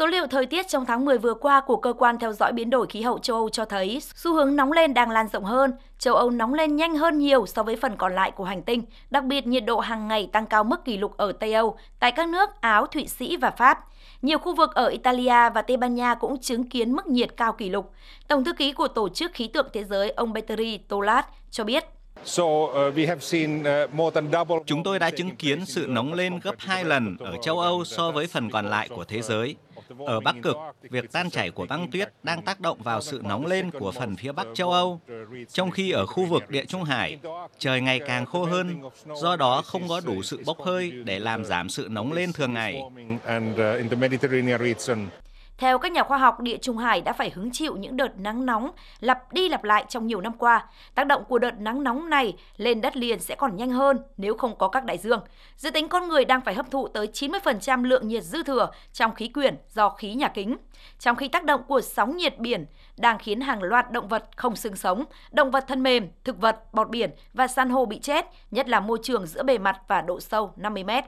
Số liệu thời tiết trong tháng 10 vừa qua của Cơ quan theo dõi biến đổi khí hậu châu Âu cho thấy xu hướng nóng lên đang lan rộng hơn. Châu Âu nóng lên nhanh hơn nhiều so với phần còn lại của hành tinh, đặc biệt nhiệt độ hàng ngày tăng cao mức kỷ lục ở Tây Âu, tại các nước Áo, Thụy Sĩ và Pháp. Nhiều khu vực ở Italia và Tây Ban Nha cũng chứng kiến mức nhiệt cao kỷ lục. Tổng thư ký của Tổ chức Khí tượng Thế giới ông Petteri Tolat cho biết Uh, uh, Chúng tôi đã chứng kiến sự nóng lên gấp hai lần ở châu Âu so với phần còn lại của thế giới. Ở Bắc Cực, việc tan chảy của băng tuyết đang tác động vào sự nóng lên của phần phía Bắc châu Âu, trong khi ở khu vực Địa Trung Hải, trời ngày càng khô hơn, do đó không có đủ sự bốc hơi để làm giảm sự nóng lên thường ngày. Theo các nhà khoa học, địa Trung Hải đã phải hứng chịu những đợt nắng nóng lặp đi lặp lại trong nhiều năm qua. Tác động của đợt nắng nóng này lên đất liền sẽ còn nhanh hơn nếu không có các đại dương. Dự tính con người đang phải hấp thụ tới 90% lượng nhiệt dư thừa trong khí quyển do khí nhà kính. Trong khi tác động của sóng nhiệt biển đang khiến hàng loạt động vật không xương sống, động vật thân mềm, thực vật, bọt biển và san hô bị chết, nhất là môi trường giữa bề mặt và độ sâu 50 mét.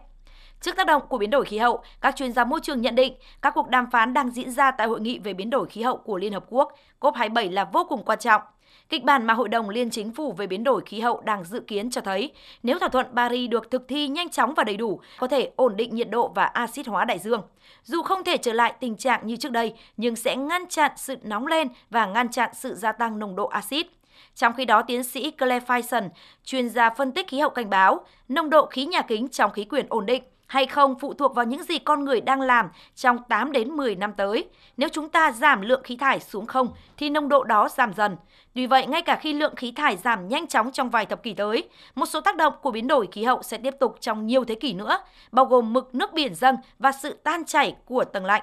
Trước tác động của biến đổi khí hậu, các chuyên gia môi trường nhận định các cuộc đàm phán đang diễn ra tại hội nghị về biến đổi khí hậu của Liên Hợp Quốc COP27 là vô cùng quan trọng. Kịch bản mà Hội đồng Liên Chính phủ về biến đổi khí hậu đang dự kiến cho thấy nếu thỏa thuận Paris được thực thi nhanh chóng và đầy đủ, có thể ổn định nhiệt độ và axit hóa đại dương. Dù không thể trở lại tình trạng như trước đây, nhưng sẽ ngăn chặn sự nóng lên và ngăn chặn sự gia tăng nồng độ axit. Trong khi đó, tiến sĩ Claire Fison, chuyên gia phân tích khí hậu cảnh báo, nồng độ khí nhà kính trong khí quyển ổn định hay không phụ thuộc vào những gì con người đang làm trong 8 đến 10 năm tới. Nếu chúng ta giảm lượng khí thải xuống không thì nồng độ đó giảm dần. Tuy vậy, ngay cả khi lượng khí thải giảm nhanh chóng trong vài thập kỷ tới, một số tác động của biến đổi khí hậu sẽ tiếp tục trong nhiều thế kỷ nữa, bao gồm mực nước biển dâng và sự tan chảy của tầng lạnh.